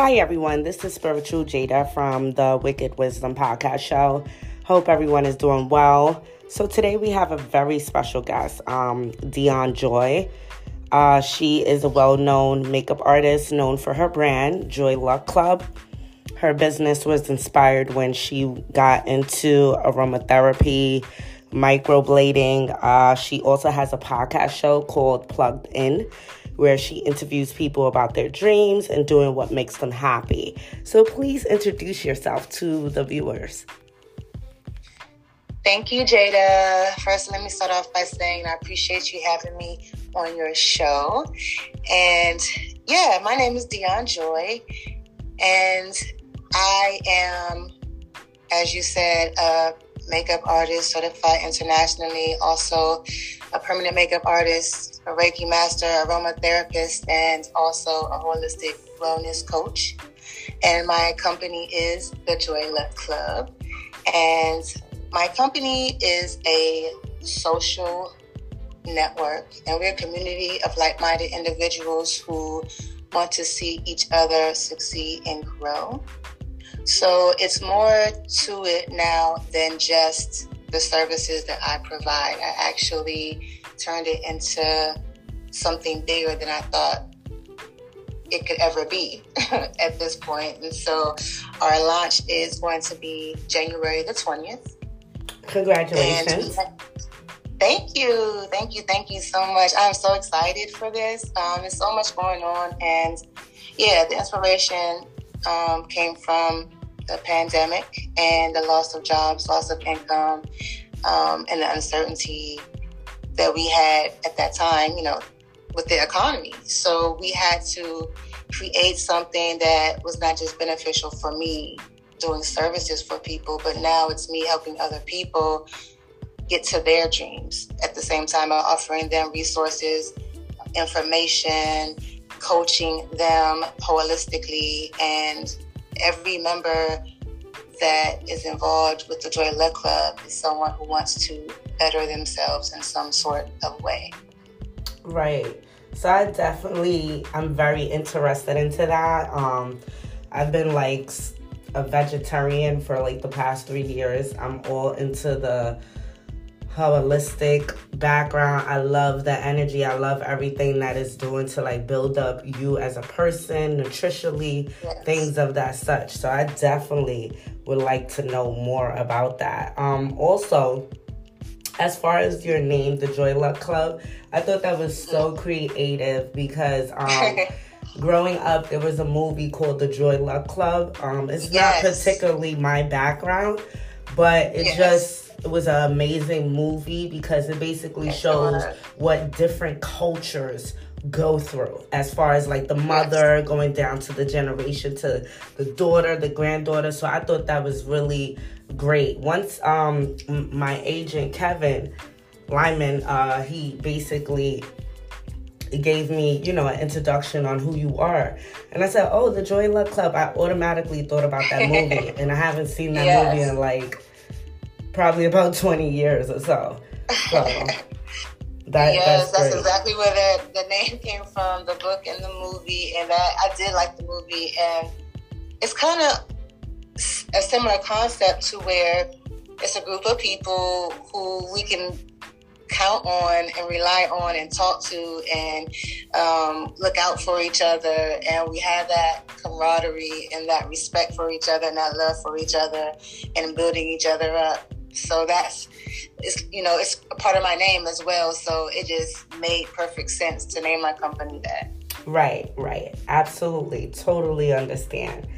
Hi, everyone. This is Spiritual Jada from the Wicked Wisdom Podcast Show. Hope everyone is doing well. So, today we have a very special guest, um, Dionne Joi. Uh, she is a well known makeup artist known for her brand, Joi Luck Club. Her business was inspired when she got into aromatherapy, microblading. Uh, she also has a podcast show called Plugged In, where she interviews people about their dreams and doing what makes them happy. So please introduce yourself to the viewers. Thank you, Jada. First, let me start off by saying I appreciate you having me on your show. And yeah, my name is Dionne Joi, and I am, as you said, a makeup artist certified internationally, also a permanent makeup artist, a Reiki master, aromatherapist, and also a holistic wellness coach. And my company is the Joi Luck Club. And my company is a social network, and we're a community of like minded individuals who want to see each other succeed and grow. So it's more to it now than just the services that I provide. I actually turned it into something bigger than I thought it could ever be at this point. And so our launch is going to be January the 20th. Congratulations. Thank you. Thank you. Thank you so much. I'm so excited for this. Um, there's so much going on. And yeah, the inspiration um, came from the pandemic and the loss of jobs, loss of income, um, and the uncertainty that we had at that time, you know, with the economy. So we had to create something that was not just beneficial for me doing services for people, but now it's me helping other people get to their dreams. At the same time, I'm offering them resources, information, coaching them holistically, and every member that is involved with the Joi Luck Club is someone who wants to better themselves in some sort of way. Right. So I definitely I'm very interested into that. Um I've been like a vegetarian for like the past 3 years. I'm all into the holistic background. I love the energy. I love everything that is doing to like build up you as a person, nutritionally, yes. things of that such. So I definitely would like to know more about that. Um also as far as your name, the Joi Luck Club, I thought that was so creative because um growing up there was a movie called The Joy Luck Club. Um it's yes. not particularly my background, but it yes. just it was an amazing movie because it basically shows what different cultures go through as far as like the mother going down to the generation to the daughter the granddaughter so i thought that was really great once um my agent kevin lyman uh he basically gave me, you know, an introduction on who you are. And I said, Oh, the Joi Luck Club. I automatically thought about that movie. and I haven't seen that yes. movie in like probably about 20 years or so. So that, yes, that's, that's exactly where the, the name came from, the book and the movie. And that I did like the movie. And it's kind of a similar concept to where it's a group of people who we can count on and rely on and talk to and um, look out for each other. And we have that camaraderie and that respect for each other and that love for each other and building each other up. So that's it's you know it's a part of my name as well. So it just made perfect sense to name my company that. Right, right, absolutely, totally understand.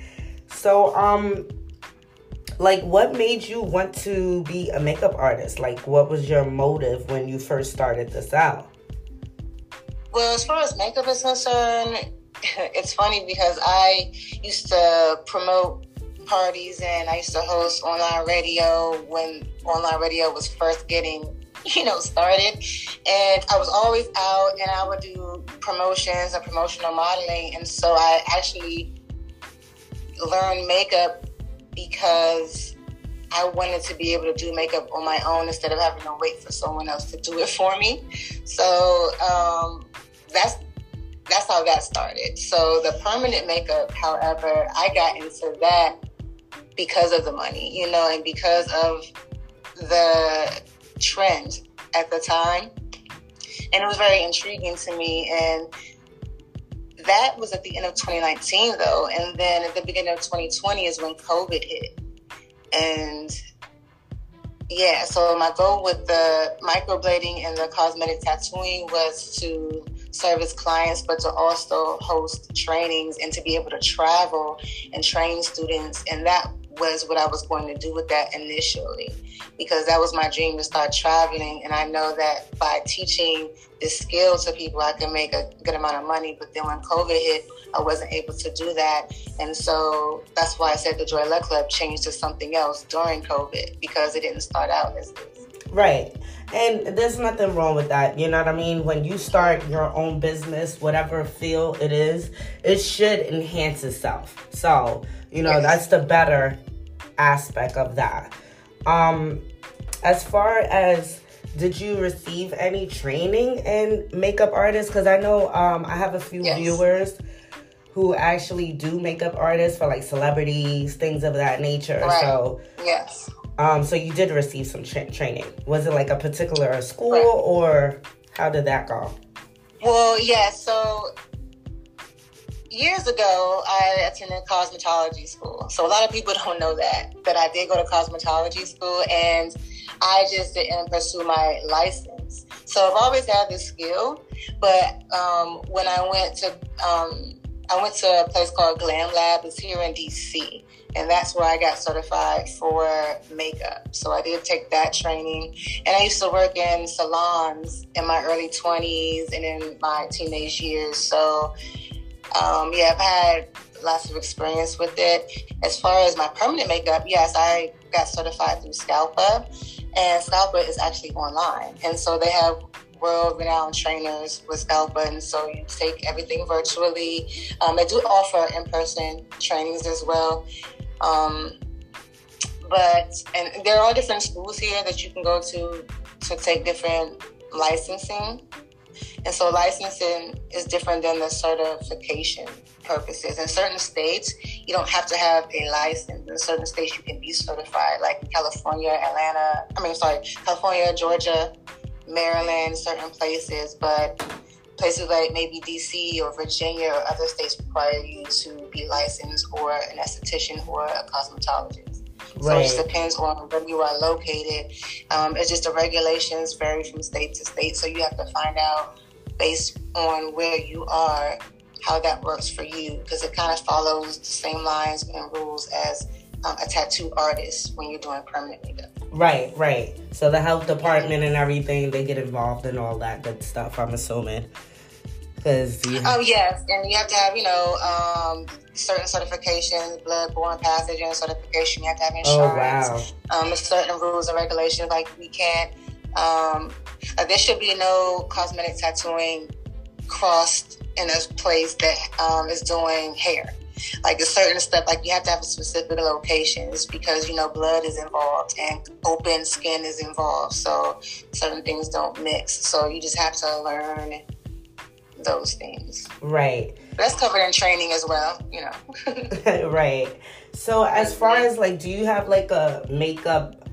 So um like what made you want to be a makeup artist like what was your motive when you first started this out well as far as makeup is concerned it's funny because i used to promote parties and I used to host online radio when online radio was first getting, you know, started. And I was always out and I would do promotions and promotional modeling. And so I actually learned makeup because I wanted to be able to do makeup on my own instead of having to wait for someone else to do it for me. So um, that's that's how that started. So the permanent makeup, however, I got into that because of the money, you know, and because of the trend at the time. And it was very intriguing to me. And that was at the end of 2019, though. And then at the beginning of 2020 is when COVID hit. And yeah, so my goal with the microblading and the cosmetic tattooing was to service clients, but to also host trainings and to be able to travel and train students. And that was what I was going to do with that initially because that was my dream to start traveling. And I know that by teaching this skill to people, I can make a good amount of money. But then when COVID hit, I wasn't able to do that. And so that's why I said the Joi Luck Club changed to something else during COVID because it didn't start out as this. Right. And there's nothing wrong with that. You know what I mean? When you start your own business, whatever field it is, it should enhance itself. So, you know, yes. that's the better aspect of that. Um, as far as did you receive any training in makeup artists? Because I know um, I have a few yes. viewers who actually do makeup artists for like celebrities, things of that nature. Right. So yes. Um, so you did receive some tra- training. Was it like a particular school right. or how did that go? Well, yeah. So years ago, I attended cosmetology school. So a lot of people don't know that, but I did go to cosmetology school and I just didn't pursue my license. So I've always had this skill, but um, when I went to um, I went to a place called Glam Lab. It's here in DC, and that's where I got certified for makeup. So I did take that training, and I used to work in salons in my early 20s and in my teenage years. So um, yeah, I've had lots of experience with it. As far as my permanent makeup, yes, I got certified through Scalpa, and Scalpa is actually online, and so they have world-renowned trainers with Scalpa, and so you take everything virtually. Um, they do offer in-person trainings as well. Um, but and there are different schools here that you can go to to take different licensing and so licensing is different than the certification purposes. In certain states, you don't have to have a license. In certain states, you can be certified, like California, Atlanta, I mean, sorry, California, Georgia, Maryland, certain places. But places like maybe DC or Virginia or other states require you to be licensed or an esthetician or a cosmetologist. Right. So it just depends on where you are located. Um, it's just the regulations vary from state to state. So you have to find out based on where you are, how that works for you, because it kind of follows the same lines and rules as um, a tattoo artist when you're doing permanent makeup. Right, right. So the health department and everything, they get involved in all that good stuff. I'm assuming. Because oh yes, and you have to have you know um, certain certifications, blood-borne pathogen certification. You have to have insurance. Oh wow. Um, certain rules and regulations like we can't um, uh, there should be no cosmetic tattooing crossed in a place that um, is doing hair. Like a certain stuff, like you have to have a specific location. It's because you know blood is involved and open skin is involved, so certain things don't mix. So you just have to learn those things. Right. That's covered in training as well, you know. right. So as far as like, do you have like a makeup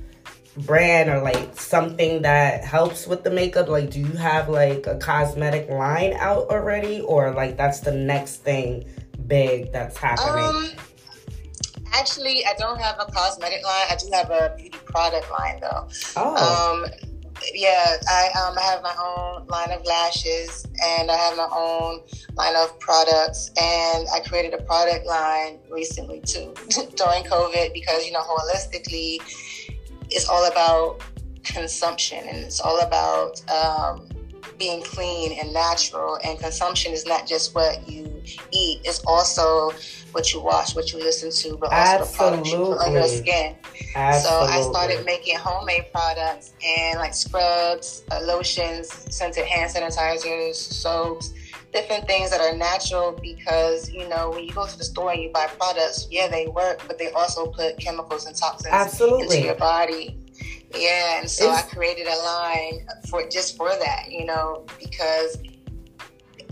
brand or like something that helps with the makeup? Like, do you have like a cosmetic line out already, or like that's the next thing big that's happening? Um, actually, I don't have a cosmetic line. I do have a beauty product line though. Oh. Um, yeah, I um I have my own line of lashes and I have my own line of products and I created a product line recently too during COVID because you know holistically it's all about consumption and it's all about um, being clean and natural. And consumption is not just what you eat; it's also what you watch, what you listen to, but also Absolutely. the products you put on your skin. Absolutely. So I started making homemade products and like scrubs, uh, lotions, scented hand sanitizers, soaps, different things that are natural because you know when you go to the store and you buy products, yeah, they work, but they also put chemicals and toxins Absolutely. into your body. Yeah, and so it's, I created a line for just for that, you know, because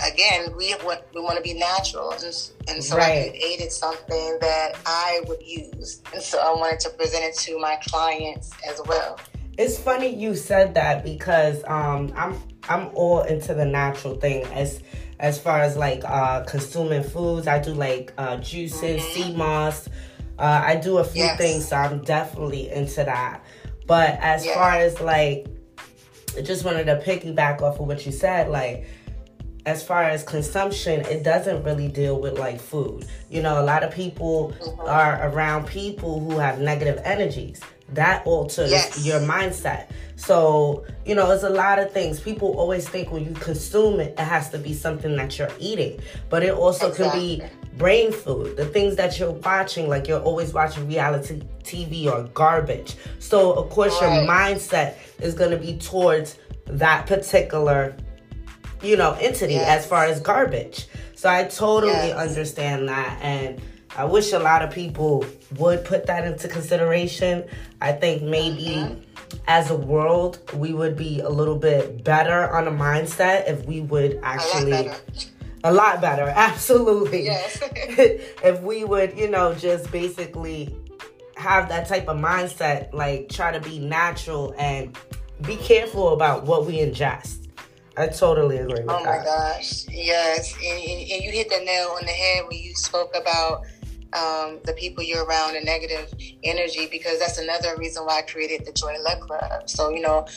again, we want we want to be natural, and, and so right. I created something that I would use, and so I wanted to present it to my clients as well. It's funny you said that because um, I'm I'm all into the natural thing as as far as like uh, consuming foods. I do like uh, juices, mm-hmm. sea moss. Uh, I do a few yes. things, so I'm definitely into that. But as yeah. far as like, I just wanted to piggyback off of what you said, like as far as consumption, it doesn't really deal with like food. You know, a lot of people mm-hmm. are around people who have negative energies. That alters yes. your mindset. So, you know, it's a lot of things. People always think when you consume it, it has to be something that you're eating. But it also exactly. can be brain food. The things that you're watching, like you're always watching reality TV or garbage. So, of course, right. your mindset is going to be towards that particular you know, entity yes. as far as garbage. So I totally yes. understand that. And I wish a lot of people would put that into consideration. I think maybe mm-hmm. as a world, we would be a little bit better on a mindset if we would actually. A lot better. A lot better, absolutely. Yes. if we would, you know, just basically have that type of mindset, like try to be natural and be careful about what we ingest. I totally agree with oh that. Oh my gosh, yes, and, and, and, you hit the nail on the head when you spoke about um, the people you're around and negative energy because that's another reason why I created the Joi Luck Club. So you know,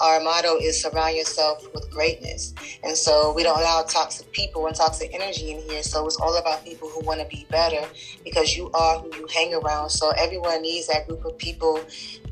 our motto is surround yourself with greatness. And so we don't allow toxic people and toxic energy in here. So it's all about people who want to be better because you are who you hang around. So everyone needs that group of people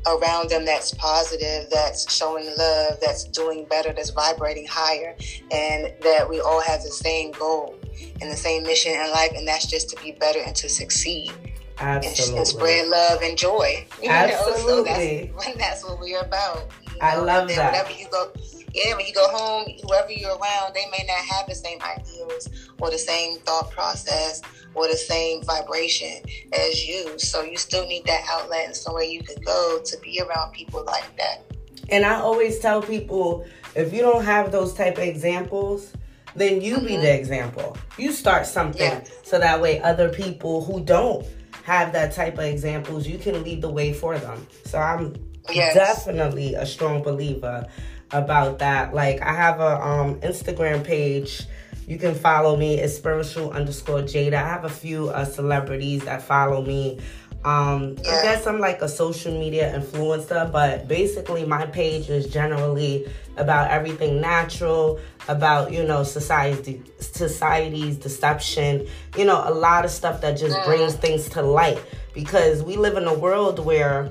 around them that's positive, that's showing love, that's doing better, that's vibrating higher, and that we all have the same goal and the same mission in life, and that's just to be better and to succeed. Absolutely. And, and spread love and joy. You Absolutely. Know? So that's, that's what we're about. I love that. Whenever you go, yeah, when you go home, whoever you're around, they may not have the same ideals or the same thought process or the same vibration as you. So you still need that outlet and somewhere you can go to be around people like that. And I always tell people if you don't have those type of examples, then you mm-hmm. be the example. You start something yeah. so that way other people who don't have that type of examples, you can lead the way for them. So I'm yes. definitely a strong believer about that. Like I have a um Instagram page. You can follow me. It's spiritual underscore Jada. I have a few uh, celebrities that follow me. Um, I guess I'm like a social media influencer, but basically my page is generally about everything natural, about you know society, society's deception, you know a lot of stuff that just mm. brings things to light because we live in a world where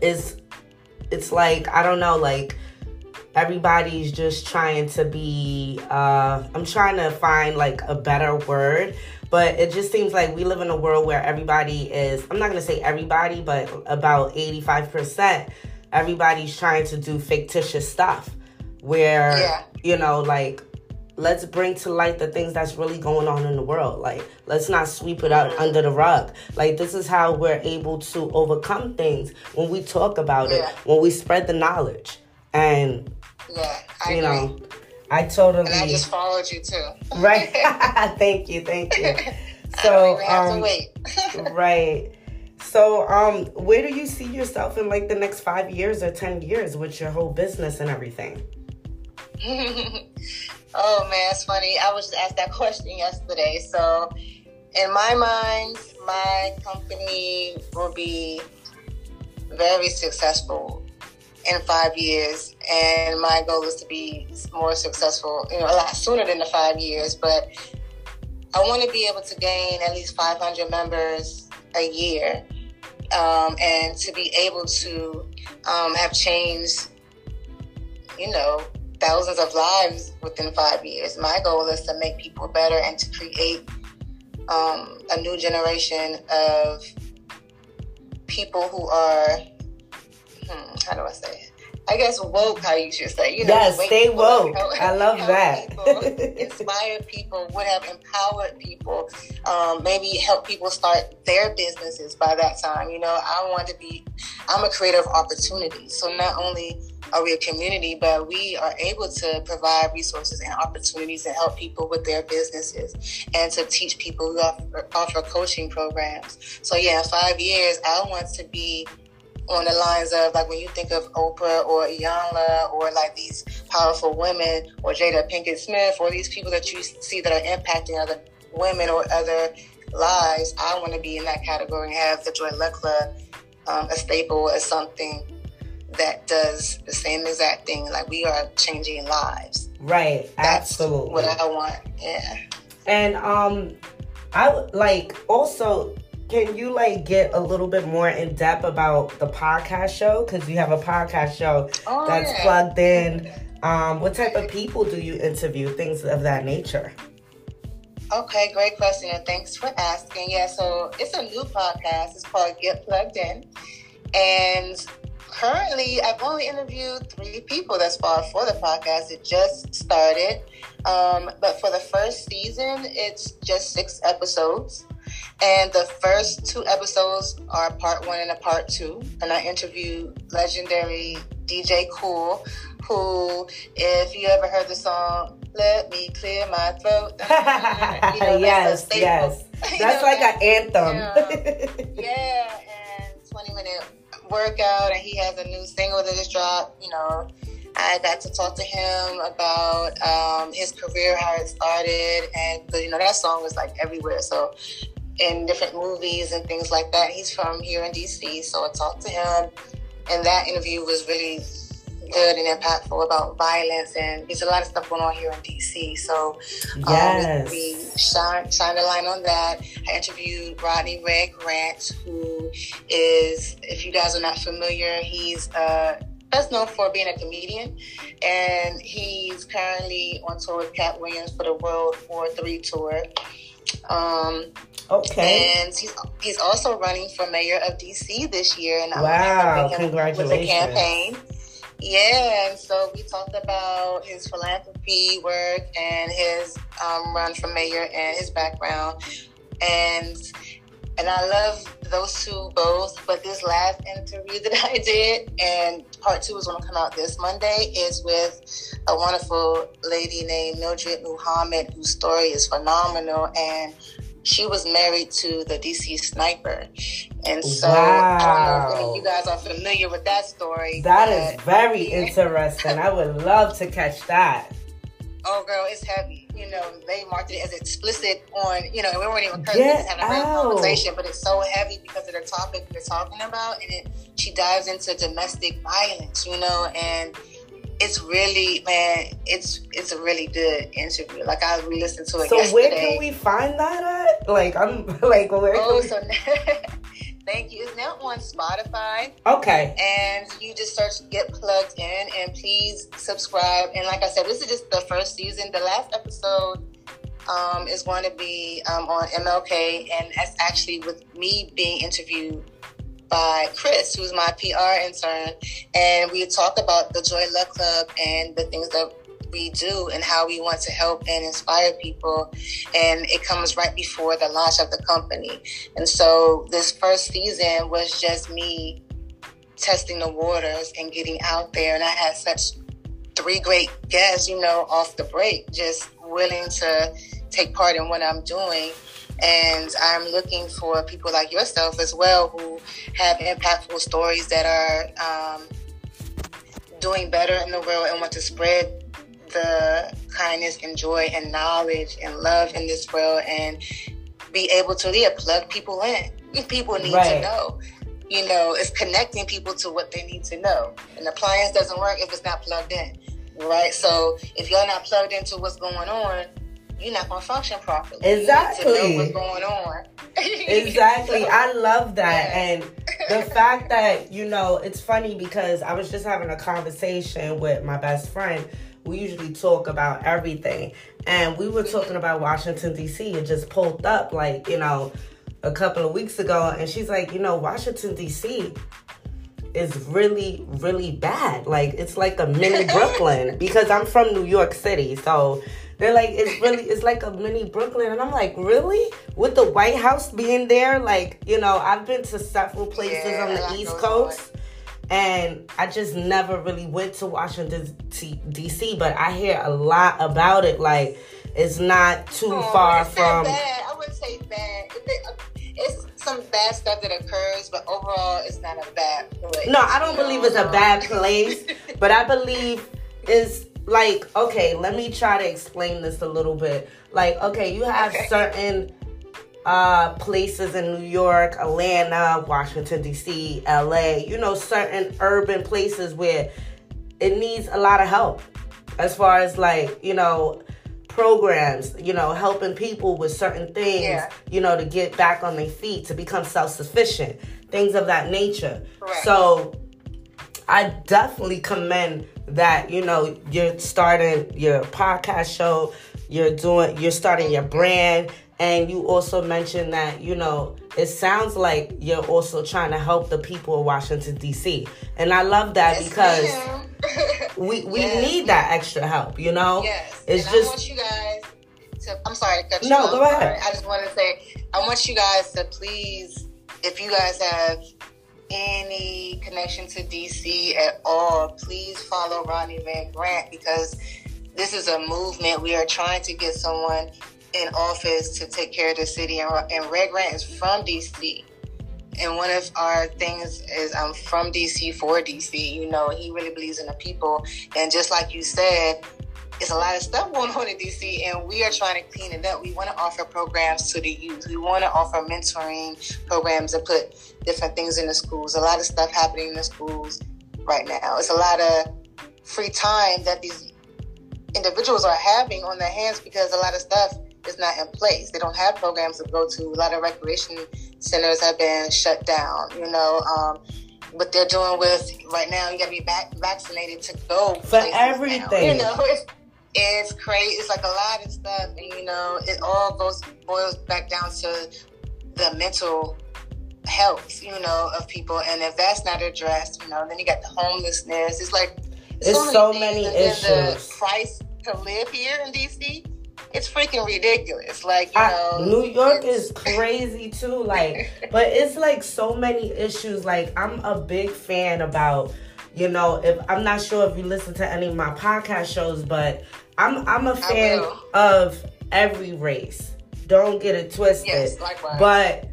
is it's like I don't know, like everybody's just trying to be uh I'm trying to find like a better word, but it just seems like we live in a world where everybody is I'm not going to say everybody, but about 85% everybody's trying to do fictitious stuff where yeah. you know like let's bring to light the things that's really going on in the world. Like, let's not sweep it out under the rug. Like, this is how we're able to overcome things when we talk about yeah. it, when we spread the knowledge. And, yeah, I you agree. know, I totally. And I just followed you too. right. thank you. Thank you. So, um, right. So, um, where do you see yourself in like the next five years or 10 years with your whole business and everything? Oh man, it's funny. I was just asked that question yesterday. So, in my mind, my company will be very successful in five years, and my goal is to be more successful, you know, a lot sooner than the five years. But I want to be able to gain at least 500 members a year, um, and to be able to um, have changed, you know, thousands of lives within five years. My goal is to make people better and to create um, a new generation of people who are, hmm, how do I say it? I guess woke, how you should say. You know, yes, stay woke. Help, I love that. People, inspire people, would have empowered people, um, maybe help people start their businesses by that time. You know, I want to be, I'm a creator of opportunities. So not only are we a community, but we are able to provide resources and opportunities to help people with their businesses and to teach people who offer, offer coaching programs. So yeah, in five years, I want to be on the lines of like when you think of Oprah or Iyanla or like these powerful women or Jada Pinkett Smith or these people that you see that are impacting other women or other lives, I want to be in that category and have the Joi Luck um, a staple as something that does the same exact thing. Like we are changing lives. Right. That's absolutely. what I want. Yeah. And um, I like also. Can you like get a little bit more in depth about the podcast show? Because you have a podcast show Oh, that's yeah. plugged in. Um, what type of people do you interview? Things of that nature. Okay, great question, and thanks for asking. Yeah, so it's a new podcast. It's called Get Plugged In, and currently I've only interviewed three people thus far for the podcast. It just started, um, but for the first season, it's just six episodes, and the first two episodes are part one and a part two. And I interviewed legendary DJ Kool, who, if you ever heard the song "Let Me Clear My Throat," you know, that's yes, yes. You That's know like an anthem. yeah, and 20 minute workout, and he has a new single that just dropped. You know, I got to talk to him about um, his career, how it started, and you know that song was like everywhere. So in different movies and things like that. He's from here in DC, so I talked to him, and that interview was really good and impactful about violence and there's a lot of stuff going on here in DC. So um, yes. we, we shine shine a light on that. I interviewed Rodney Red Grant, who is, if you guys are not familiar, he's uh, best known for being a comedian, and he's currently on tour with Katt Williams for the World War Three tour. Um, okay. and he's he's also running for mayor of DC this year, and I'm Wow, helping him with the campaign. Yeah, and so we talked about his philanthropy work and his um, run for mayor and his background, and and I love those two both. But this last interview that I did, and part two is going to come out this Monday, is with a wonderful lady named Mildred Muhammad, whose story is phenomenal, and she was married to the DC sniper. And so I don't know if any of you guys are familiar with that story. That is very interesting. I would love to catch that. Oh, girl, it's heavy. You know, they marked it as explicit on, you know, we weren't even just having a real conversation, but it's so heavy because of the topic we're talking about. And it, she dives into domestic violence, you know, and it's really, man, it's it's a really good interview. Like, I re listened to it So yesterday. where can we find that at? Like I'm like where? Oh, so thank you. It's now on Spotify. Okay. and you just search get plugged in and please subscribe and like i said this is just the first season the last episode um, is going to be um, on mlk and that's actually with me being interviewed by chris who's my pr intern and we talk about the joi luck club and the things that we do and how we want to help and inspire people and it comes right before the launch of the company and so this first season was just me testing the waters and getting out there. And I had such three great guests, you know, off the break, just willing to take part in what I'm doing. And I'm looking for people like yourself as well who have impactful stories that are um, doing better in the world and want to spread the kindness and joy and knowledge and love in this world and be able to yeah, plug people in. People need Right. to know you know, it's connecting people to what they need to know. An appliance doesn't work if it's not plugged in, right? So if you're not plugged into what's going on, you're not to function properly. Exactly. You need to know what's going on. Exactly. So- I love that. Yeah. And the fact that, you know, it's funny because I was just having a conversation with my best friend. We usually talk about everything. And we were talking about Washington, D.C. It just pulled up, like, you know, a couple of weeks ago. And she's like, you know, Washington, D.C. is really, really bad. Like, it's like a mini Brooklyn because I'm from New York City. So they're like, it's really, it's like a mini Brooklyn. And I'm like, really? With the White House being there? Like, you know, I've been to several places Yeah, on the East Coast. and I just never really went to Washington D.C. But I hear a lot about it. Like it's not too oh, far from. Bad. I wouldn't say bad. Uh, it's some bad stuff that occurs, but overall, it's not a bad place. No, I don't believe it's a bad um, place, but I believe it's like okay. Let me try to explain this a little bit. Like okay, you have okay. certain uh, places in New York, Atlanta, Washington, D.C., LA, you know, certain urban places where it needs a lot of help as far as like, you know, programs, you know, helping people with certain things, yeah. you know, to get back on their feet, to become self sufficient, things of that nature. Correct. So I definitely commend that, you know, you're starting your podcast show, you're doing, you're starting your brand and you also mentioned that, you know, it sounds like you're also trying to help the people of Washington, D.C. And I love that yes, because we, we yes. need that extra help, you know? Yes. It's and just. I want you guys to. I'm sorry to cut you No, off. go ahead. I just want to say, I want you guys to please, if you guys have any connection to DC at all, please follow Ronnie Van Grant because this is a movement. We are trying to get someone in office to take care of the city, and, and Red Grant is from DC. And one of our things is I'm from DC for DC. You know, he really believes in the people. And just like you said, it's a lot of stuff going on in DC, and we are trying to clean it up. We want to offer programs to the youth. We want to offer mentoring programs and put different things in the schools. A lot of stuff happening in the schools right now. It's a lot of free time that these individuals are having on their hands because a lot of stuff is not in place. They don't have programs to go to. A lot of recreation centers have been shut down. You know, um, what they're doing with right now, you got to be back, vaccinated to go for everything. Now. You know, it's, it's crazy. It's like a lot of stuff, and you know, it all goes boils back down to the mental health, you know, of people. And if that's not addressed, you know, then you got the homelessness. It's like it's so, so many, many issues. The price to live here in DC it's freaking ridiculous. Like you know, New York is crazy too. Like, but it's like so many issues. Like I'm a big fan about. You know, if I'm not sure if you listen to any of my podcast shows, but I'm I'm a fan of every race. Don't get it twisted. Yes, likewise. But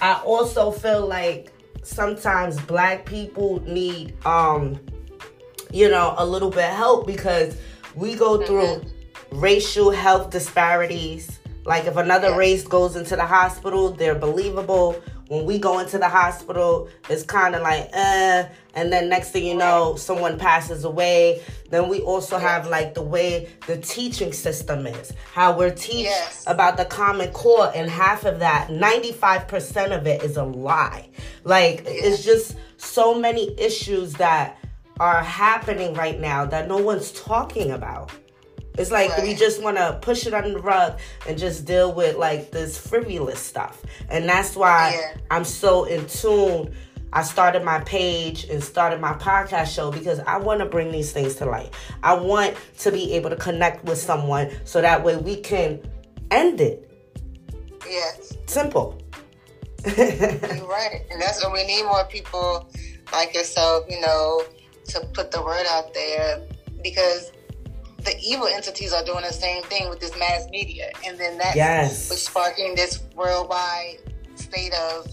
I also feel like sometimes black people need um you know a little bit of help because we go through mm-hmm racial health disparities. Like if another yes. race goes into the hospital, they're believable. When we go into the hospital, it's kind of like, eh. And then next thing you know, someone passes away. Then we also have like the way the teaching system is, how we're teach yes. about the Common Core, and half of that, 95% of it is a lie. Like it's just so many issues that are happening right now that no one's talking about. It's like right. we just want to push it under the rug and just deal with like this frivolous stuff. And that's why yeah. I'm so in tune. I started my page and started my podcast show because I want to bring these things to light. I want to be able to connect with someone so that way we can end it. Yes. Simple. You're right. And that's what we need more people like yourself, you know, to put the word out there because the evil entities are doing the same thing with this mass media, and then that yes. what's sparking this worldwide state of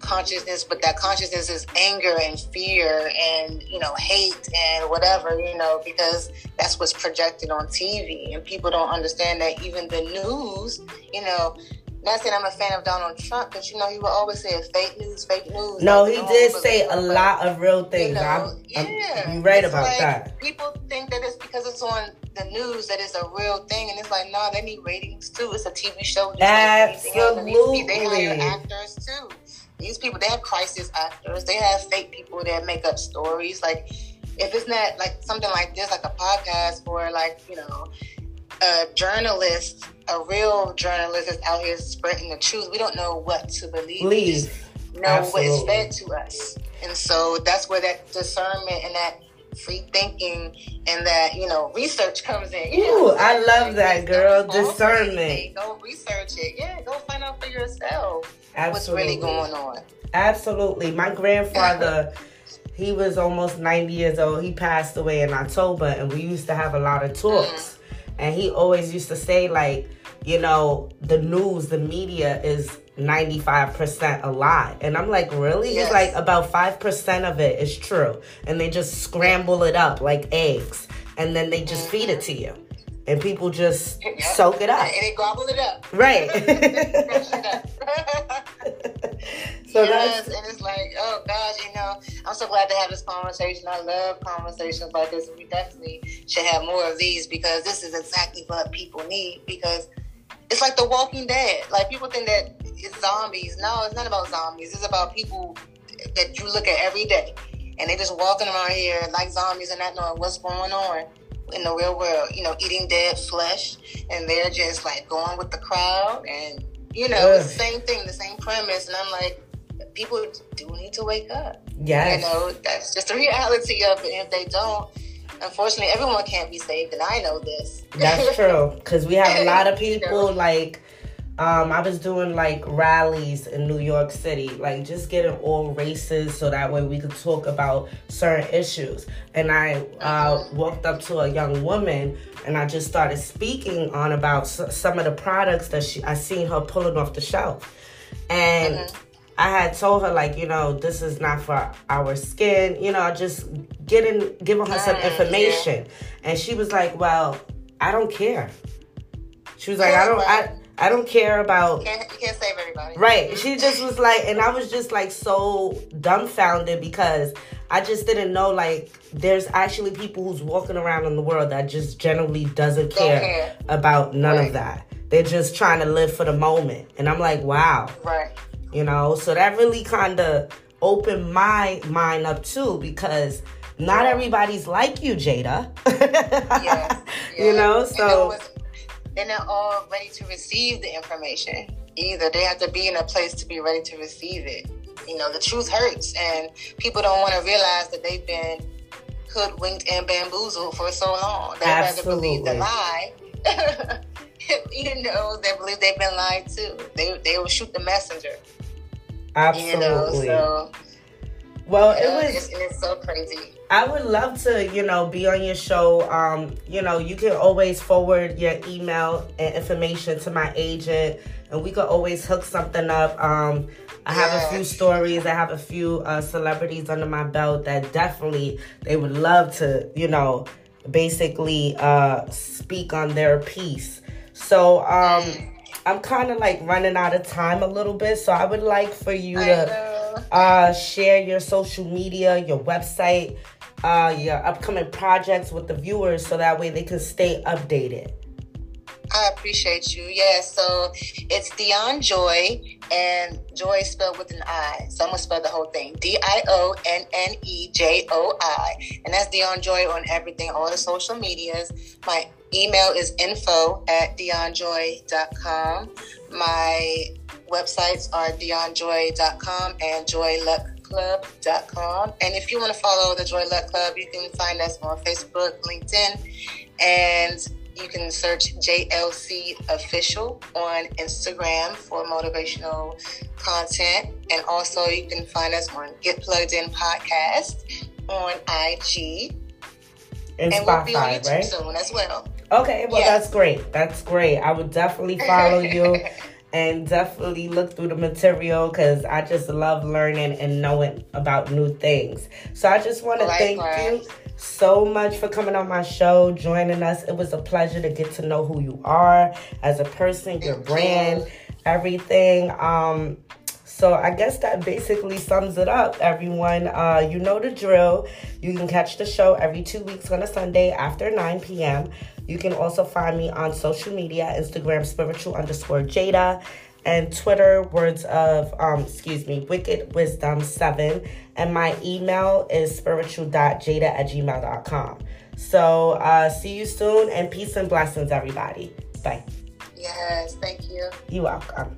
consciousness. But that consciousness is anger and fear and you know hate and whatever you know because that's what's projected on TV, and people don't understand that even the news, you know, not saying I'm a fan of Donald Trump, but you know, he will always say fake news, fake news. No, he did say a lot of real things. You know, I'm, yeah, I'm, you're right about like, that. People think that it's because it's on the news that it's a real thing, and it's like, no, they need ratings too. It's a TV show. Absolutely. They hire actors too. These people, they have crisis actors. They have fake people that make up stories. Like, if it's not like something like this, like a podcast or like you know a journalist, a real journalist is out here spreading the truth. We don't know what to believe. We know Absolutely. what is fed to us. And so that's where that discernment and that free thinking and that, you know, research comes in. You Ooh, I love that, girl. Discernment. Go research it. Yeah, go find out for yourself Absolutely. what's really going on. Absolutely. My grandfather he was almost 90 years old. He passed away in October, and we used to have a lot of talks. Mm-hmm. And he always used to say, like, you know, the news, the media is 95% a lie. And I'm like, really? Yes. He's like, about 5% of it is true. And they just scramble it up like eggs. And then they just feed it to you. And people just Yep. soak it up. And they gobble it up. Right. Crush it up. so yes, and it's like, oh gosh, you know, I'm so glad to have this conversation. I love conversations like this. We definitely should have more of these because this is exactly what people need. Because it's like The Walking Dead. Like people think that it's zombies. No, it's not about zombies. It's about people that you look at every day, and they're just walking around here like zombies and not knowing what's going on in the real world. You know, eating dead flesh, and they're just like going with the crowd and. You know, it's the same thing, the same premise, and I'm like, people do need to wake up. yes. You know, that's just the reality of it. If they don't, unfortunately, everyone can't be saved, and I know this. That's true. Because we have a lot of You people know. like. Um, I was doing like rallies in New York City, like just getting all races so that way we could talk about certain issues. And I uh, Mhm. walked up to a young woman and I just started speaking on about s- some of the products that she I seen her pulling off the shelf. And Mhm. I had told her like, you know, this is not for our skin, you know, just getting giving her some Mm, yeah. information. And she was like, Well, I don't care. She was like, I don't I I don't care about can't, you can't save everybody. Right. She just was like, and I was just like so dumbfounded because I just didn't know like there's actually people who's walking around in the world that just generally doesn't care, care. about none Right. of that. They're just trying to live for the moment. And I'm like, wow, Right. You know? So that really kind of opened my mind up too because not everybody's like you, Jada. You know, so they're not all ready to receive the information either. They have to be in a place to be ready to receive it. You know, the truth hurts, and people don't want to realize that they've been hoodwinked and bamboozled for so long. They rather believe the Absolutely. lie. you know, they believe they've been lied to. They they will shoot the messenger. Absolutely. You know, so well, yeah, it was it's, it's so crazy. I would love to, you know, be on your show. Um, you know, you can always forward your email and information to my agent, and we could always hook something up. Um, I have a few stories. I have a few uh, celebrities under my belt that definitely they would love to, you know, basically uh, speak on their piece. So um, I'm kind of like running out of time a little bit. So I would like for you I to uh, share your social media, your website, uh, your upcoming projects with the viewers so that way they can stay updated. I appreciate you. Yeah, so it's Dionne Joi, and Joi is spelled with an I. So I'm gonna spell the whole thing: D I O N N E J O I, and that's Dionne Joi on everything, all the social medias. My email is info at dionnejoi.com. My websites are dionnejoi.com and joiluckclub.com. And if you want to follow the Joi Luck Club, you can find us on Facebook, LinkedIn, and you can search JLC Official on Instagram for motivational content. And also, you can find us on Get Plugged In Podcast on IG. And, And we'll be on YouTube right? soon as well. Okay, well, Yes. that's great. That's great. I would definitely follow you and definitely look through the material because I just love learning and knowing about new things. So I just want to thank you so much for coming on my show, joining us. It was a pleasure to get to know who you are as a person, your brand, everything. Um, so I guess that basically sums it up, everyone. Uh, you know the drill. You can catch the show every two weeks on a Sunday after 9 p.m. You can also find me on social media, Instagram spiritual underscore Jada, and Twitter, words of, um, excuse me, wicked wisdom 7. And my email is spiritual.jada at gmail.com. So uh, see you soon and peace and blessings, everybody. Bye. Yes, thank you. You're welcome.